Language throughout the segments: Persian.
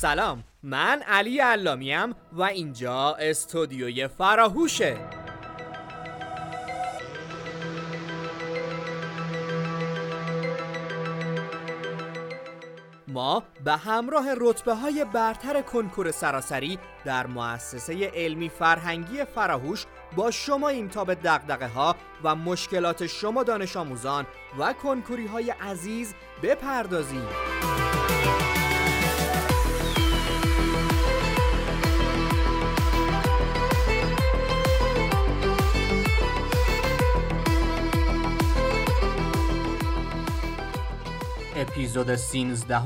سلام من علی علامیم و اینجا استودیوی فراهوشه. ما به همراه رتبه های برتر کنکور سراسری در مؤسسه علمی فرهنگی فراهوش با شما این تا به دقدقه ها و مشکلات شما دانش آموزان و کنکوری های عزیز بپردازیم. اپیزود 13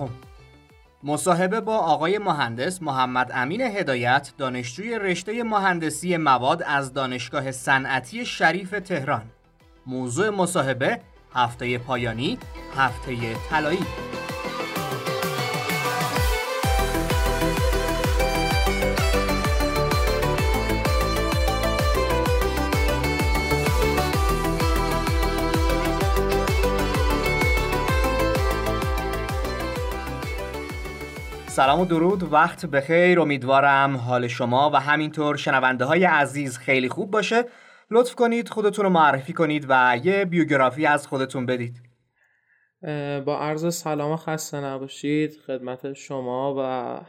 مصاحبه با آقای مهندس محمد امین هدایت دانشجوی رشته مهندسی مواد از دانشگاه صنعتی شریف تهران. موضوع مصاحبه هفته پایانی هفته طلایی. سلام و درود وقت بخیر امیدوارم حال شما و همینطور شنونده های عزیز خیلی خوب باشه. لطف کنید خودتون رو معرفی کنید و یه بیوگرافی از خودتون بدید. با عرض سلام و خسته نباشید خدمت شما و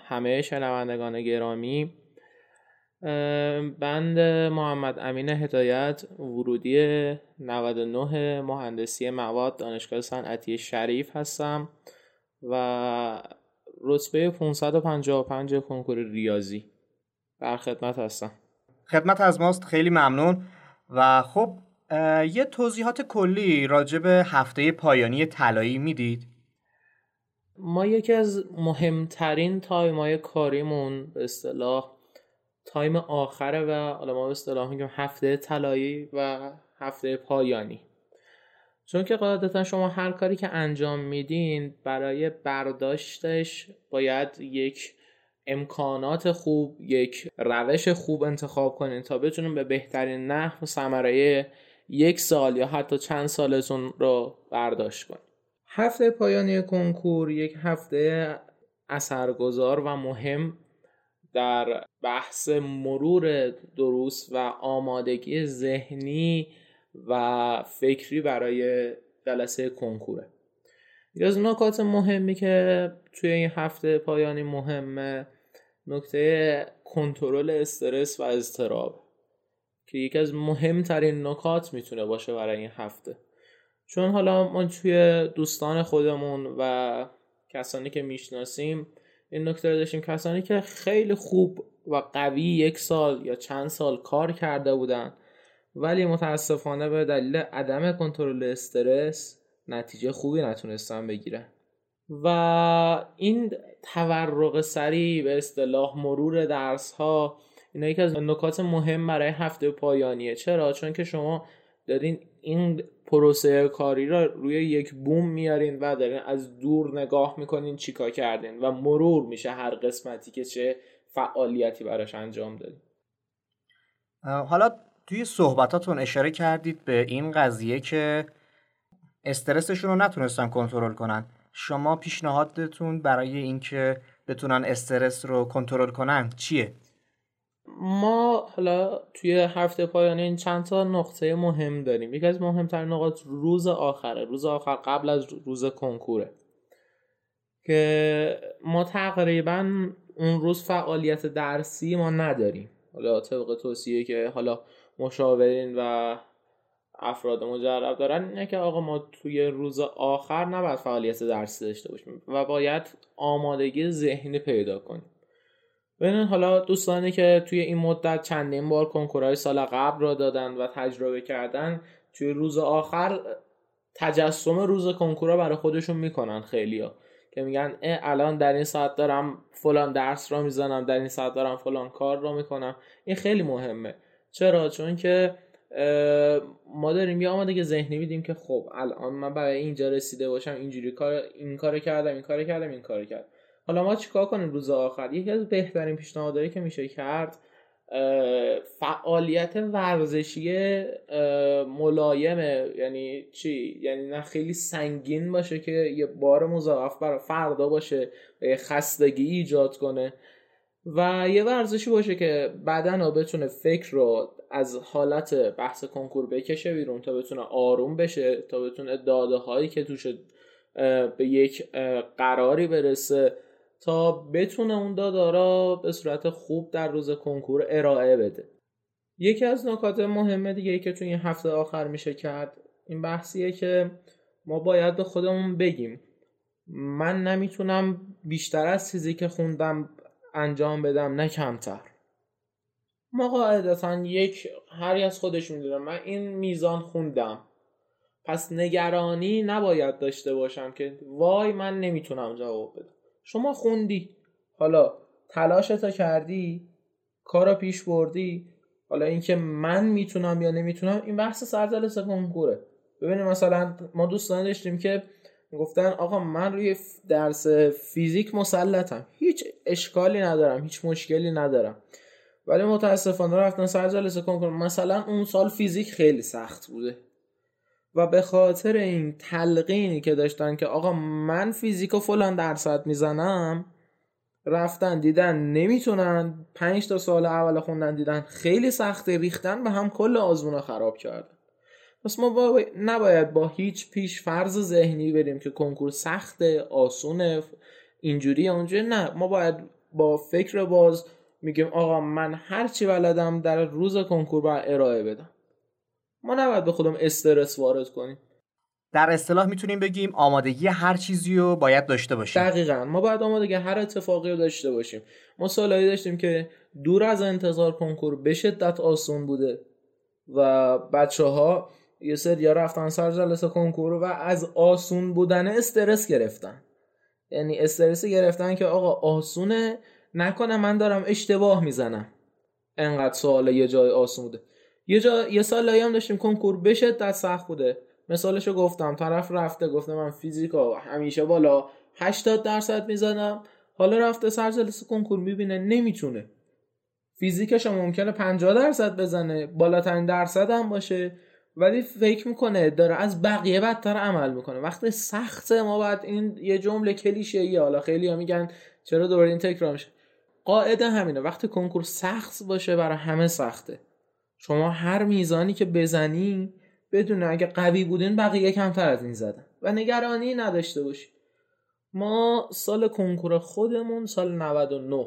همه شنوندگان گرامی. بند محمد امین هدایت ورودی 99 مهندسی مواد دانشگاه صنعتی شریف هستم و رتبه 555 کنکور ریاضی. در خدمت هستم. خدمت از ماست خیلی ممنون. و خب یه توضیحات کلی راجع به هفته پایانی طلایی می‌دید؟ ما یکی از مهمترین time ای کاریمون به اصطلاح time آخره و حالا ما به اصطلاح میگیم هفته طلایی و هفته پایانی. چون که قاعدتا شما هر کاری که انجام میدین برای برداشتش باید یک امکانات خوب یک روش خوب انتخاب کنین تا بتونین به بهترین نحو ثمره یک سال یا حتی چند سالتون رو برداشت کنین. هفته پایانی کنکور یک هفته اثرگذار و مهم در بحث مرور دروس و آمادگی ذهنی و فکری برای جلسه کنکوره. یکی از نکات مهمی که توی این هفته پایانی مهمه نکته کنترل استرس و اضطراب که یکی از مهمترین نکات می‌تونه باشه برای این هفته. چون حالا ما توی دوستان خودمون و کسانی که می‌شناسیم این نکته رو داشتیم. کسانی که خیلی خوب و قوی یک سال یا چند سال کار کرده بودن ولی متاسفانه به دلیل عدم کنترل استرس نتیجه خوبی نتونستن بگیرن. و این تورق سری به اصطلاح مرور درس ها اینا یکی از نکات مهم برای هفته پایانیه. چرا؟ چون که شما دارین این پروسه کاری را روی یک بوم میارین و دارین از دور نگاه می‌کنین چیکار کردین و مرور میشه هر قسمتی که چه فعالیتی براش انجام دادین. حالا توی صحبتاتون اشاره کردید به این قضیه که استرسشون رو نتونستن کنترل کنن. شما پیشنهادتون برای اینکه بتونن استرس رو کنترل کنن چیه؟ ما حالا توی هفته پایانی این چند تا نقطه مهم داریم. یکی از مهمترین نقاط روز آخره. روز آخر قبل از روز کنکوره. که ما تقریبا اون روز فعالیت درسی ما نداریم. حالا طبق توصیه که حالا مشاورین و افراد مجرب دارن اینه که آقا ما توی روز آخر نباید فعالیت درسی داشته باشیم و باید آمادگی ذهنی پیدا کنیم. ببینید حالا دوستانی که توی این مدت چندین بار کنکورهای سال قبل را دادن و تجربه کردن توی روز آخر تجسم روز کنکورا برای خودشون می‌کنن خیلیا که میگن الان در این ساعت دارم فلان درس را می‌زنم در این ساعت دارم فلان کار را می‌کنم. این خیلی مهمه. چرا؟ چون که ما داریم یه آماده ذهنی میدیم که خب الان من برای اینجا رسیده باشم اینجوری کار این کار کردم این کار کردم این کار کردم. حالا ما چیکار کنیم روز آخر؟ یکی از بهترین پیشنهادهایی که میشه کرد فعالیت ورزشی ملایمه یعنی چی؟ یعنی نه خیلی سنگین باشه که یه بار مضاعف برای فردا باشه خستگی ایجاد کنه. و یه ورزشی باشه که رو بتونه فکر رو از حالت بحث کنکور بکشه بیرون تا بتونه آروم بشه تا بتونه داده هایی که توش به یک قراری برسه تا بتونه اون دادارا به صورت خوب در روز کنکور ارائه بده. یکی از نکات مهمه دیگه ای که توی این هفته آخر میشه کرد این بحثیه که ما باید به خودمون بگیم. من نمی‌تونم بیشتر از چیزی که خوندم انجام بدم نه کمتر. ما قاعدتا یک هری از خودش می‌دونم من این میزان خوندم. پس نگرانی نباید داشته باشم که وای من نمی‌تونم جواب بدم. شما خوندی. حالا تلاشتا کردی؟ کارا پیش بردی؟ حالا اینکه من می‌تونم یا نمی‌تونم این بحث سرجلسه کنکوره. ببینید مثلا ما دوستان داشتیم که گفتن آقا من روی درس فیزیک مسلطم. هیچ اشکالی ندارم هیچ مشکلی ندارم. ولی متاسفانه رفتن سر جلسه کنکور مثلا اون سال فیزیک خیلی سخت بوده. و به خاطر این تلقینی که داشتن که آقا من فیزیک و فلان درصد می‌زنم رفتن دیدن نمی‌تونن. پنج تا سال اول خوندن دیدن خیلی سخته. ریختن به هم کل آزمون خراب کردن پس ما با... نباید با هیچ پیش فرض ذهنی بریم که کنکور سخته آسونه اینجوری اونجوری نه ما باید با فکر باز میگیم آقا من هر چی بلدم در روز کنکور باید ارائه بدم. ما نباید به خودم استرس وارد کنیم. در اصطلاح می‌تونیم بگیم آمادگی هر چیزی رو باید داشته باشیم. دقیقا. ما باید آمادگی هر اتفاقی رو داشته باشیم. ما سالهایی داشتیم که دور از انتظار کنکور به شدت آسون بوده و بچه ها یه سری رفتن سر جلسه کنکور و از آسون بودن استرس گرفتن. یعنی استرس گرفتن که آقا آسونه نکنه من دارم اشتباه می‌زنم. انقدر سوال یه جای آسون بوده. یه جا یه سال هم داشتیم کنکور بشه در سخت بوده. مثالشو گفتم طرف رفته گفته من فیزیکا همیشه بالا 80 درصد می‌زنم. حالا رفته سر جلسه کنکور می‌بینه نمی‌تونه. فیزیکش ممکنه 50 درصد بزنه بالاترین درصد هم باشه. ولی فکر می‌کنه داره از بقیه بدتر عمل می‌کنه. وقتی سخته ما باید این یه جمله کلیشه ای حالا خیلی ها میگن چرا دوباره این تکرار میشه. قاعده همینه وقتی کنکور سخت باشه برای همه سخته. شما هر میزانی که بزنی بدون اگه قوی بودین بقیه کمتر از این زدن. و نگرانی نداشته باشی. ما سال کنکور خودمون سال 99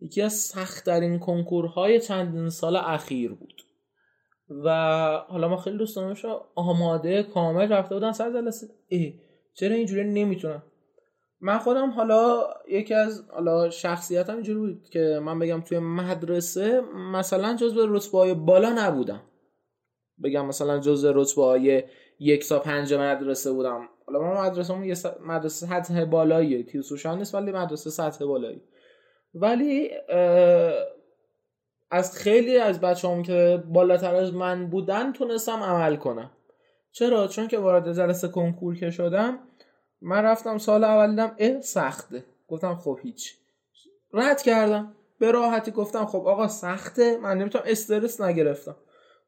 یکی از سختترین کنکورهای چندین سال اخیر بود. و حالا ما خیلی دوست دارمش آماده کامل رفته بودن سر جلسه. ای چرا اینجوری نمی‌تونم؟ من خودم حالا یکی از حالا شخصیتم اینجوری بود که من بگم توی مدرسه مثلا جزو رتبه بالا نبودم. بگم مثلا جزء رتبه یک تا پنج مدرسه بودم. حالا ما مدرسه یه مدرسه سطح بالاییه. تیوسوشان نیست ولی مدرسه سطح بالایی. ولی از خیلی از بچه هم که بالاتر از من بودن تونستم عمل کنم. چرا؟ چون که وارد جلسه کنکور که شدم من رفتم سال اول دیدم اه سخته. گفتم خب هیچ. رد کردم. به راحتی گفتم خب آقا سخته. من نمی‌تونم استرس نگرفتم.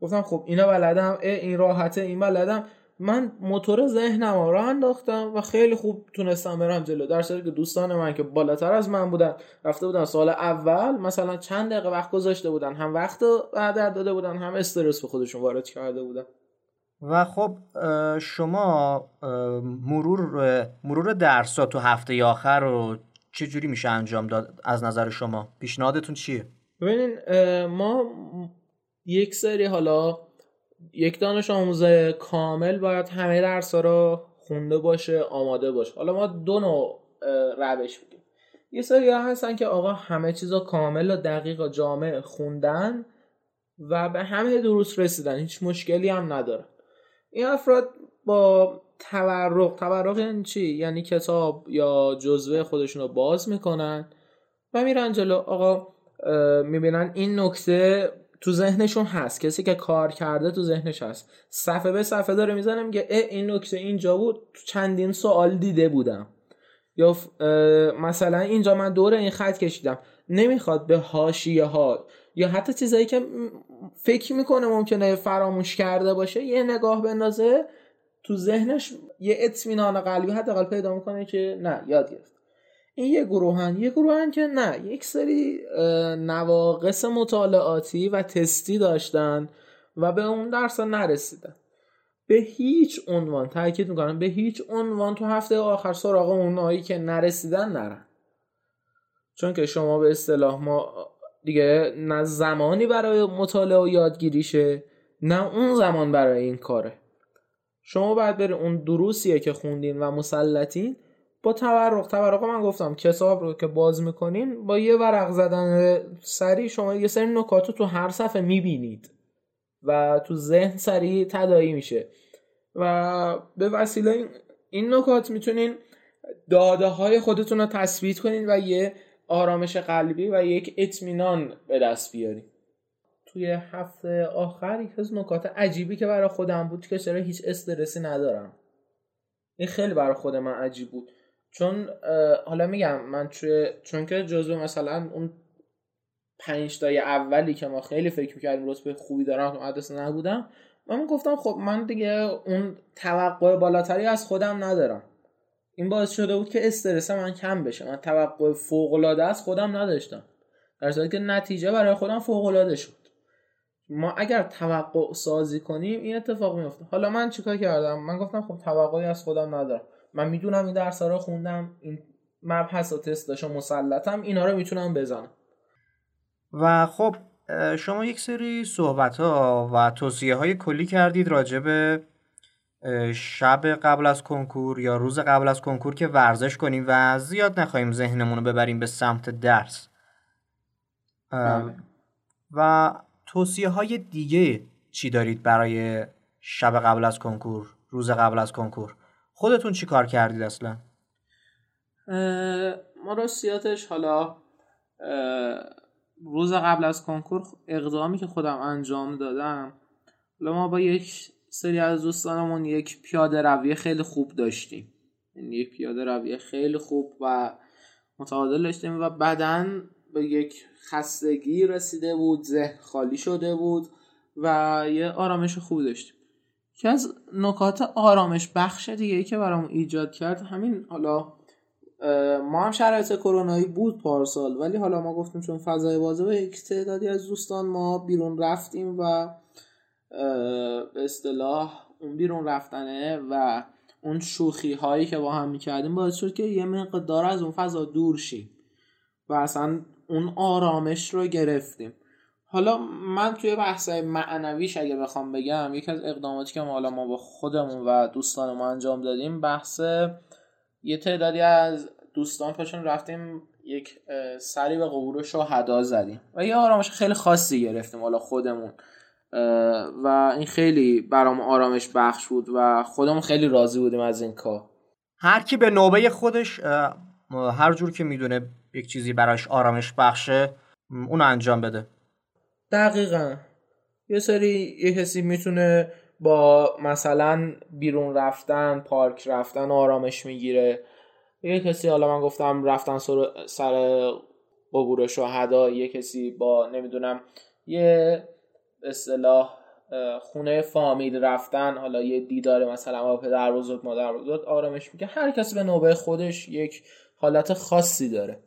گفتم خب اینا بلدم اه این راحته این بلدم. من موتور ذهنم رو انداختم و خیلی خوب تونستم برم جلو. در که دوستان من که بالاتر از من بودن رفته بودن سال اول مثلا چند دقیقه وقت گذاشته بودن هم وقت بعد داده بودن هم استرس به خودشون وارد کرده بودن. و خب شما مرور مرور درسات تو هفته آخر رو چه جوری میشه انجام داد؟ از نظر شما پیشنهادتون چیه؟ ببینین ما یک سری حالا یک دانش آموز کامل باید همه درس رو خونده باشه آماده باشه. حالا ما دو نوع روش بودیم یه سری ها هستن که آقا همه چیزا کامل و دقیق و جامع خوندن و به همه دروس رسیدن هیچ مشکلی هم ندارن. این افراد با تورق تورق یعنی چی؟ یعنی کتاب یا جزوه خودشون رو باز می‌کنن و میرن جلو. آقا می‌بینن این نکته تو ذهنشون هست. کسی که کار کرده تو ذهنش هست. صفحه به صفحه داره می‌زنه میگه اه این نکته اینجا بود. تو چندین سوال دیده بودم. یا مثلا اینجا من دور این خط کشیدم. نمی‌خواد به هاشیه ها یا حتی چیزایی که فکر می‌کنه ممکنه فراموش کرده باشه یه نگاه بندازه. تو ذهنش یه اطمینان قلبی حداقل پیدا می‌کنه که نه یاد گرفت. این یه گروهن. یه گروهن که نه. یک سری نواقص مطالعاتی و تستی داشتن و به اون درس نرسیدن. به هیچ عنوان تاکید می‌کنم به هیچ عنوان تو هفته آخر سراغ اونایی که نرسیدن نرن. چون که شما به اصطلاح ما دیگه نه زمانی برای مطالعه و یادگیریشه نه اون زمان برای این کاره. شما باید بری اون دروسیه که خوندین و مسلطین با تورق تورق من گفتم کتاب رو که باز می‌کنین با یه ورق زدن سری شما یه سری نکات رو تو هر صفحه می‌بینید و تو ذهن سریع تدایی میشه. و به وسیله این نکات می‌تونین داده های خودتون رو تثبیت کنین و یه آرامش قلبی و یک اطمینان به دست بیارین. توی هفته آخر یک از نکات عجیبی که برای خودم بود که چرا هیچ استرسی ندارم. این خیلی برای خود من عجیب بود. چون حالا میگم من چون که جزو مثلا اون پنج تای اولی که ما خیلی فکر می‌کردیم رتبه خوبی دارم تو مدرسه نبودم من گفتم خب من دیگه اون توقع بالاتری از خودم ندارم. این باعث شده بود که استرس من کم بشه. من توقع فوق العاده از خودم نداشتم. در صورتی که نتیجه برای خودم فوق العاده شد. ما اگر توقع سازی کنیم این اتفاق میفته حالا من چیکار کردم؟ من گفتم خب توقعی از خودم ندارم. من می‌دونم این درس رو خوندم این مبحث و تستاشو مسلطم اینا رو می‌تونم بزنم. و خب شما یک سری صحبت ها و توصیه های کلی کردید راجع به شب قبل از کنکور یا روز قبل از کنکور که ورزش کنیم و زیاد نخواهیم ذهنمون رو ببریم به سمت درس. بله. و توصیه های دیگه چی دارید برای شب قبل از کنکور روز قبل از کنکور؟ خودتون چی کار کردید اصلا؟ ما راستیاتش حالا روز قبل از کنکور اقدامی که خودم انجام دادم حالا ما با یک سری از دوستانمون یک پیاده روی خیلی خوب داشتیم. یعنی یک پیاده روی خیلی خوب و متعادل داشتیم و بدن به یک خستگی رسیده بود ذهن خالی شده بود و یه آرامش خوب داشتیم. که از نکات آرامش بخش دیگه ای که برامون ایجاد کرد همین حالا ما هم شرایط کرونایی بود پارسال ولی حالا ما گفتیم چون فضای بازه و یک تعدادی از دوستان ما بیرون رفتیم و به اصطلاح اون بیرون رفتنه و اون شوخی هایی که با هم می‌کردیم باعث شد که یه مقدار از اون فضا دور شیم و اصلا اون آرامش رو گرفتیم. حالا من توی بحث معنویش اگه بخوام بگم یکی از اقداماتی که ما حالا ما با خودمون و دوستان ما انجام دادیم بحث یه تعدادی از دوستان پاشون رفتیم یک سری به قبور شهدا زدیم و یه آرامش خیلی خاصی گرفتیم حالا خودمون. و این خیلی برام آرامش بخش بود و خودمون خیلی راضی بودیم از این کار. هر کی به نوبه خودش هر جور که می‌دونه یک چیزی براش آرامش بخشه اون انجام بده. دقیقا. یه سری یه کسی می‌تونه با مثلا بیرون رفتن پارک رفتن آرامش می‌گیره. یه کسی حالا من گفتم رفتن سر قبور شهدا یه کسی با نمی‌دونم یه اصطلاح خونه فامیل رفتن حالا یه دیدار مثلا با پدر بزرگ مادر بزرگ آرامش میگه. هر کسی به نوبه خودش یک حالت خاصی داره.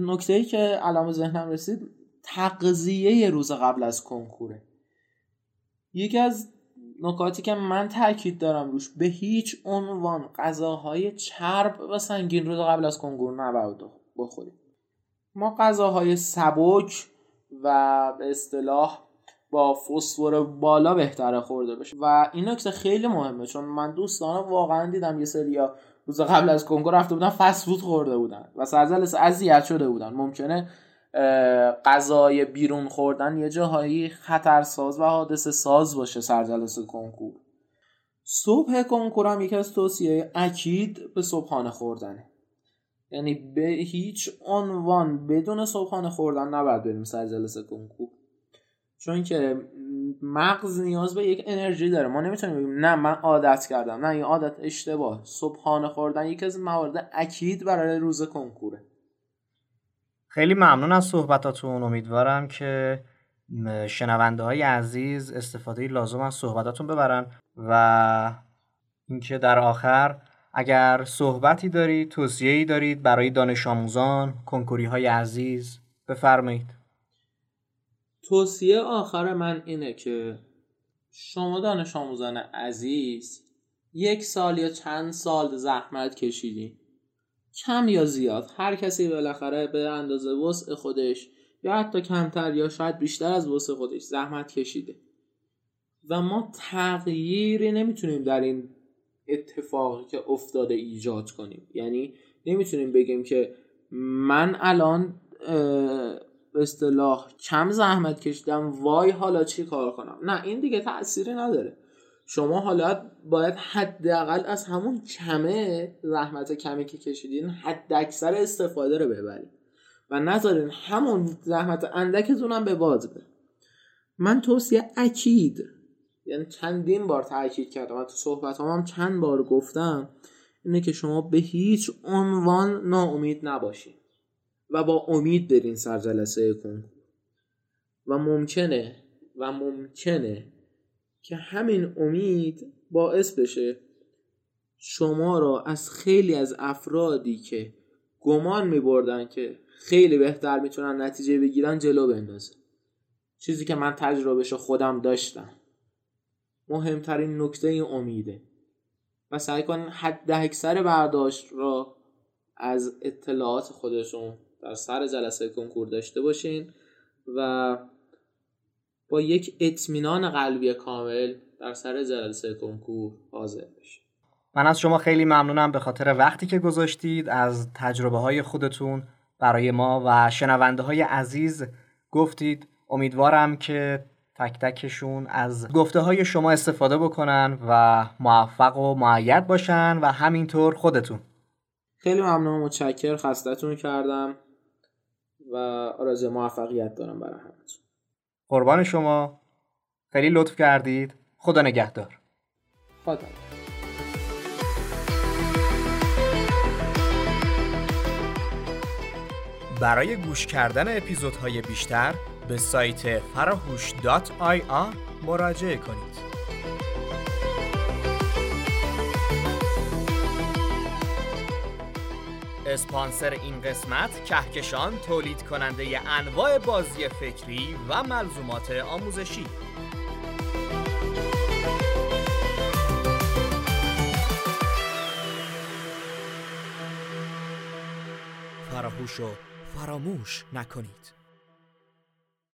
نکته ای که علام ذهنم رسید تقضیه روز قبل از کنکوره. یکی از نکاتی که من تاکید دارم روش به هیچ عنوان غذاهای چرب و سنگین روز قبل از کنکور نباید بخوریم. ما غذاهای سبک و به اصطلاح با فسفر بالا بهتره خورده بشه. و این نکته خیلی مهمه چون من دوستان واقعا دیدم یه سریا روز قبل از کنکور رفته بودن فست فود خورده بودن و سرزلس اذیت شده بودن. ممکنه غذای بیرون خوردن یه جاهایی خطرساز و حادثه ساز باشه سرجلس کنکور. صبح کنکور هم یکی از توصیه اکید به صبحانه خوردنه. یعنی به هیچ عنوان بدون صبحانه خوردن نباید بریم سر جلسه کنکور. چون که مغز نیاز به یک انرژی داره. ما نمی‌تونیم بگیم نه من عادت کردم. نه این عادت اشتباه. صبحانه خوردن یکی از موارد اکید برای روز کنکوره. خیلی ممنون از صحبتاتون. امیدوارم که شنونده های عزیز استفاده لازم از صحبتاتون ببرن و اینکه در آخر اگر صحبتی دارید توصیه‌ای دارید برای دانش آموزان کنکوری های عزیز بفرمایید. توصیه آخر من اینه که شما دانش آموزان عزیز یک سال یا چند سال زحمت کشیدین. کم یا زیاد. هر کسی بالاخره به اندازه وسع خودش یا حتی کمتر یا شاید بیشتر از وسع خودش زحمت کشیده. و ما تغییری نمی‌تونیم در این اتفاقی که افتاده ایجاد کنیم. یعنی نمی‌تونیم بگیم که من الان به اصطلاح کم زحمت کشیدم وای حالا چی کار کنم؟ نه این دیگه تأثیری نداره. شما حالا باید حداقل از همون کمه زحمت کمی که کشیدین حد اکثر استفاده رو ببرید. و نذارین همون زحمت اندکتون هم به باز بره. من توصیه اکید. یعنی چندین بار تاکید کردم و تو صحبت هم, هم چند بار گفتم اینه که شما به هیچ عنوان ناامید نباشید. و با امید برین سر جلسه کنکور و ممکنه و ممکنه که همین امید باعث بشه شما را از خیلی از افرادی که گمان می بردن که خیلی بهتر می‌تونن نتیجه بگیرن جلو بندازه. چیزی که من تجربهش خودم داشتم. مهمترین نکته این امیده. و سعی کنین حد اکثر برداشت را از اطلاعات خودشون در سر جلسه کنکور داشته باشین و با یک اطمینان قلبی کامل در سر جلسه کنکور حاضر بشین من از شما خیلی ممنونم به خاطر وقتی که گذاشتید از تجربه های خودتون برای ما و شنونده های عزیز گفتید. امیدوارم که تک تکشون از گفته های شما استفاده بکنن و موفق و معید باشن و همینطور خودتون. خیلی ممنون متشکر خستتون کردم و آرزوی موفقیت دارم برای همتون. قربان شما. خیلی لطف کردید. خدا نگهدار. خدا. برای گوش کردن اپیزودهای بیشتر به سایت فراهوش دات آی مراجعه کنید. اسپانسر این قسمت کهکشان تولید کننده انواع بازی فکری و ملزومات آموزشی. فراموش و فراموش نکنید.